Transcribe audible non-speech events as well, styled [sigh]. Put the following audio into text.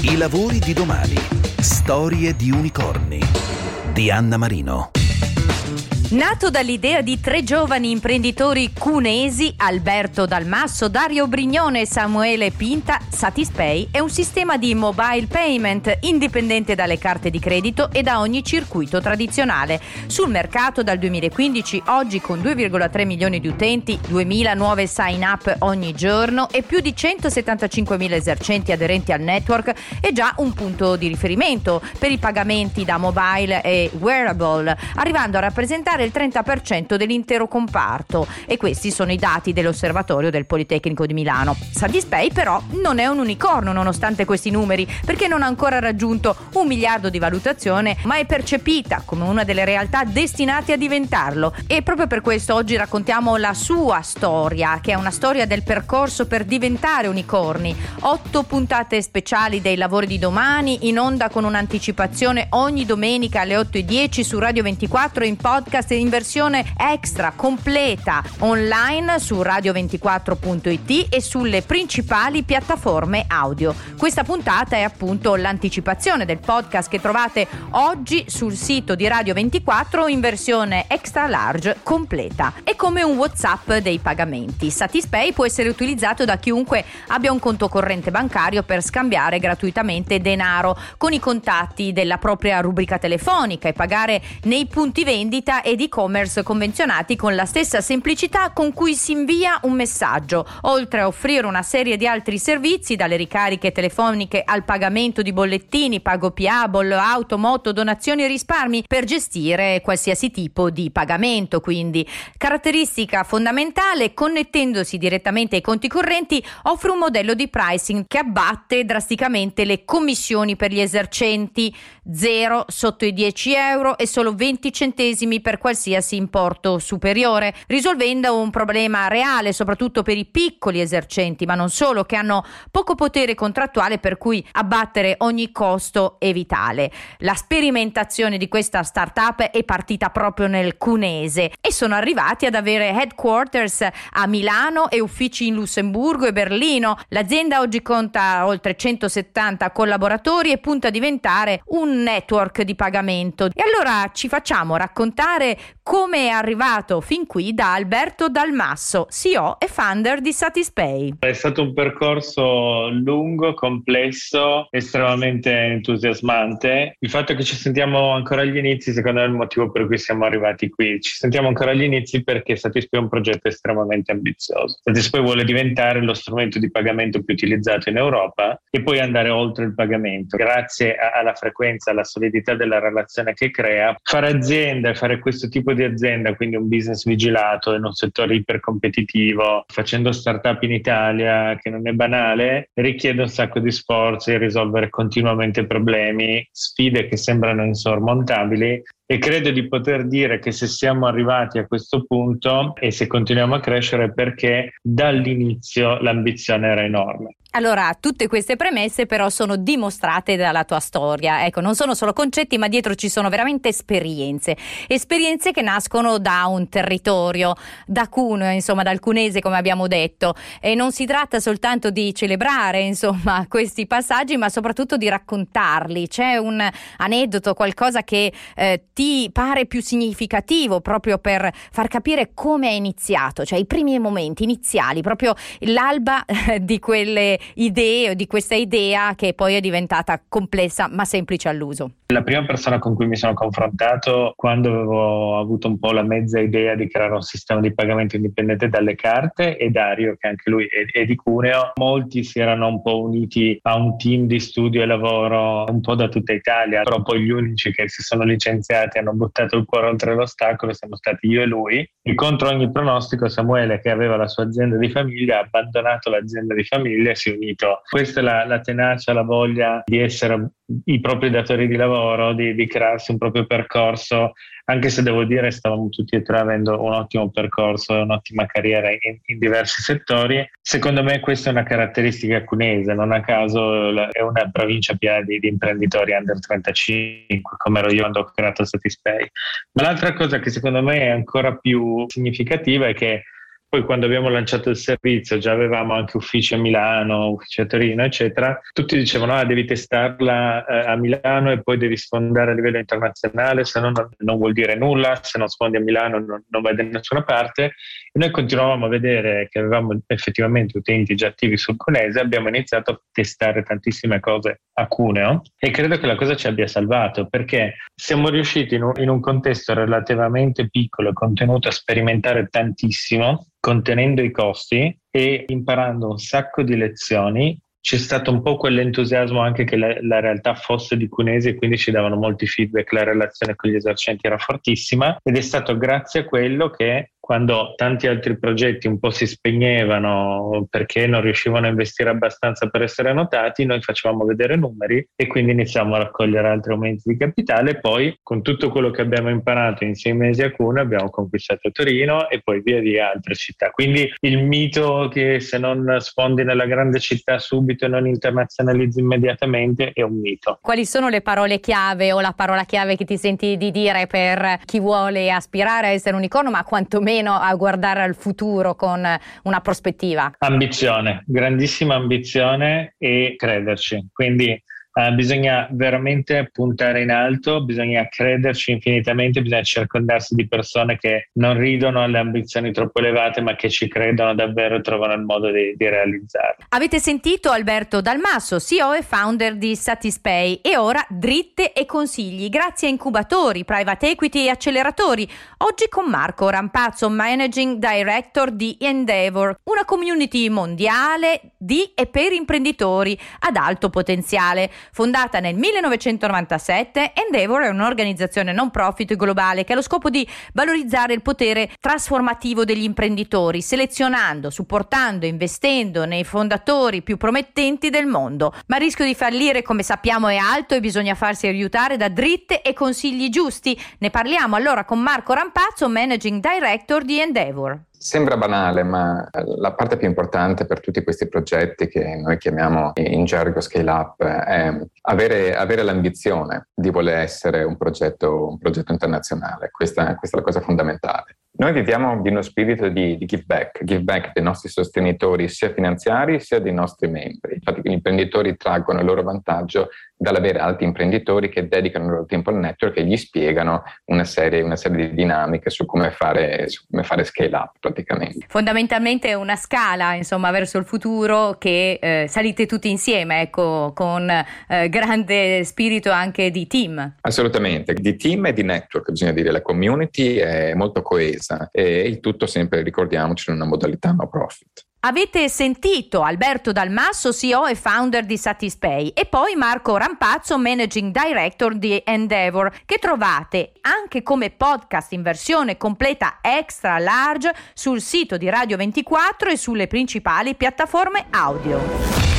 I lavori di domani. Storie di unicorni. Di Anna Marino. Nato dall'idea di tre giovani imprenditori cunesi, Alberto Dalmasso, Dario Brignone e Samuele Pinta, Satispay è un sistema di mobile payment indipendente dalle carte di credito e da ogni circuito tradizionale. Sul mercato dal 2015, oggi con 2,3 milioni di utenti, 2.000 nuove sign-up ogni giorno e più di 175.000 esercenti aderenti al network, è già un punto di riferimento per i pagamenti da mobile e wearable, arrivando a rappresentare il 30% dell'intero comparto e questi sono i dati dell'osservatorio del Politecnico di Milano. Sadispay però non è un unicorno nonostante questi numeri perché non ha ancora raggiunto un miliardo di valutazione ma è percepita come una delle realtà destinate a diventarlo e proprio per questo oggi raccontiamo la sua storia che è una storia del percorso per diventare unicorni. Otto puntate speciali dei lavori di domani in onda con un'anticipazione ogni domenica alle 8.10 su Radio 24 in podcast in versione extra completa online su radio24.it e sulle principali piattaforme audio. Questa puntata è appunto l'anticipazione del podcast che trovate oggi sul sito di Radio 24 in versione extra large completa. È come un WhatsApp dei pagamenti. Satispay può essere utilizzato da chiunque abbia un conto corrente bancario per scambiare gratuitamente denaro con i contatti della propria rubrica telefonica e pagare nei punti vendita e di e-commerce convenzionati con la stessa semplicità con cui si invia un messaggio, oltre a offrire una serie di altri servizi dalle ricariche telefoniche al pagamento di bollettini, pago PA, bollo auto, moto, donazioni e risparmi per gestire qualsiasi tipo di pagamento. Quindi, caratteristica fondamentale, connettendosi direttamente ai conti correnti, offre un modello di pricing che abbatte drasticamente le commissioni per gli esercenti, zero sotto i 10 euro e solo 20 centesimi per qualsiasi importo superiore, risolvendo un problema reale soprattutto per i piccoli esercenti, ma non solo, che hanno poco potere contrattuale per cui abbattere ogni costo è vitale. La sperimentazione di questa startup è partita proprio nel Cunese e sono arrivati ad avere headquarters a Milano e uffici in Lussemburgo e Berlino. L'azienda oggi conta oltre 170 collaboratori e punta a diventare un network di pagamento. E allora ci facciamo raccontare come è arrivato fin qui da Alberto Dalmasso, CEO e founder di Satispay. È stato un percorso lungo, complesso, estremamente entusiasmante. Il fatto che ci sentiamo ancora agli inizi, secondo me, è il motivo per cui siamo arrivati qui. Ci sentiamo ancora agli inizi perché Satispay è un progetto estremamente ambizioso. Satispay vuole diventare lo strumento di pagamento più utilizzato in Europa e poi andare oltre il pagamento. Grazie alla frequenza, alla solidità della relazione che crea, fare azienda e fare questo tipo di azienda, quindi un business vigilato in un settore ipercompetitivo, facendo startup in Italia, che non è banale, richiede un sacco di sforzi, risolvere continuamente problemi, sfide che sembrano insormontabili e credo di poter dire che se siamo arrivati a questo punto e se continuiamo a crescere perché dall'inizio l'ambizione era enorme. Allora, tutte queste premesse però sono dimostrate dalla tua storia. Ecco, non sono solo concetti, ma dietro ci sono veramente esperienze. Esperienze che nascono da un territorio, da Cuneo, insomma, dal cunese, come abbiamo detto. E non si tratta soltanto di celebrare, insomma, [laughs] questi passaggi, ma soprattutto di raccontarli. C'è un aneddoto, qualcosa che eh, ti pare più significativo proprio per far capire come è iniziato, cioè i primi momenti iniziali, proprio l'alba di quelle idee o di questa idea che poi è diventata complessa ma semplice all'uso. La prima persona con cui mi sono confrontato quando avevo avuto un po' la mezza idea di creare un sistema di pagamento indipendente dalle carte è Dario, che anche lui è, è di Cuneo. Molti si erano un po' uniti a un team di studio e lavoro un po' da tutta Italia, però poi gli unici che si sono licenziati hanno buttato il cuore oltre l'ostacolo siamo stati io e lui. E contro ogni pronostico Samuele, che aveva la sua azienda di famiglia, ha abbandonato l'azienda di famiglia e si è unito. Questa è la, la tenacia, la voglia di essere i propri datori di lavoro, di, di, crearsi un proprio percorso, anche se devo dire stavamo tutti e tre avendo un ottimo percorso e un'ottima carriera in, in, diversi settori. Secondo me questa è una caratteristica cunese, non a caso è una provincia piena di, di imprenditori under 35, come ero io quando ho creato Satispay. Ma l'altra cosa che secondo me è ancora più significativa è che Poi quando abbiamo lanciato il servizio già avevamo anche uffici a Milano, uffici a Torino, eccetera. Tutti dicevano ah, devi testarla eh, a Milano e poi devi sfondare a livello internazionale, se no non, non vuol dire nulla, se non sfondi a Milano non, non vai da nessuna parte. E noi continuavamo a vedere che avevamo effettivamente utenti già attivi sul Cunese, abbiamo iniziato a testare tantissime cose a Cuneo e credo che la cosa ci abbia salvato perché siamo riusciti in un, in un contesto relativamente piccolo e contenuto a sperimentare tantissimo, contenendo i costi e imparando un sacco di lezioni. C'è stato un po' quell'entusiasmo anche che la, la, realtà fosse di Cunesi e quindi ci davano molti feedback, la relazione con gli esercenti era fortissima ed è stato grazie a quello che quando tanti altri progetti un po' si spegnevano perché non riuscivano a investire abbastanza per essere notati, noi facevamo vedere numeri e quindi iniziamo a raccogliere altri aumenti di capitale. Poi, con tutto quello che abbiamo imparato in sei mesi a Cuneo, abbiamo conquistato Torino e poi via via altre città. Quindi il mito che se non sfondi nella grande città subito e non internazionalizzi immediatamente è un mito. Quali sono le parole chiave o la parola chiave che ti senti di dire per chi vuole aspirare a essere un unicorno, ma quantomeno meno a guardare al futuro con una prospettiva? Ambizione, grandissima ambizione e crederci. Quindi Uh, bisogna veramente puntare in alto, bisogna crederci infinitamente, bisogna circondarsi di persone che non ridono alle ambizioni troppo elevate, ma che ci credono davvero e trovano il modo di, di realizzarle. Avete sentito Alberto Dalmasso, CEO e founder di Satispay, e ora dritte e consigli grazie a incubatori, private equity e acceleratori. Oggi con Marco Rampazzo, Managing Director di Endeavor, una community mondiale di e per imprenditori ad alto potenziale. Fondata nel 1997, Endeavor è un'organizzazione non profit globale che ha lo scopo di valorizzare il potere trasformativo degli imprenditori, selezionando, supportando e investendo nei fondatori più promettenti del mondo. Ma il rischio di fallire, come sappiamo, è alto e bisogna farsi aiutare da dritte e consigli giusti. Ne parliamo allora con Marco Rampazzo, Managing Director di Endeavor. Sembra banale, ma la parte più importante per tutti questi progetti che noi chiamiamo in gergo scale up è avere, avere l'ambizione di voler essere un progetto, un progetto internazionale. Questa, questa, è la cosa fondamentale. Noi viviamo di uno spirito di, di, give back, give back dei nostri sostenitori sia finanziari sia dei nostri membri. Infatti gli imprenditori traggono il loro vantaggio dall'avere altri imprenditori che dedicano il loro tempo al network e gli spiegano una serie, una serie di dinamiche su come, fare, su come fare scale up praticamente. Fondamentalmente è una scala insomma, verso il futuro che eh, salite tutti insieme, ecco, con eh, grande spirito anche di team. Assolutamente, di team e di network, bisogna dire, la community è molto coesa e il tutto sempre, ricordiamoci, in una modalità no profit. Avete sentito Alberto Dalmasso, CEO e founder di Satispay, e poi Marco Rampazzo, Managing Director di Endeavor, che trovate anche come podcast in versione completa extra large sul sito di Radio 24 e sulle principali piattaforme audio.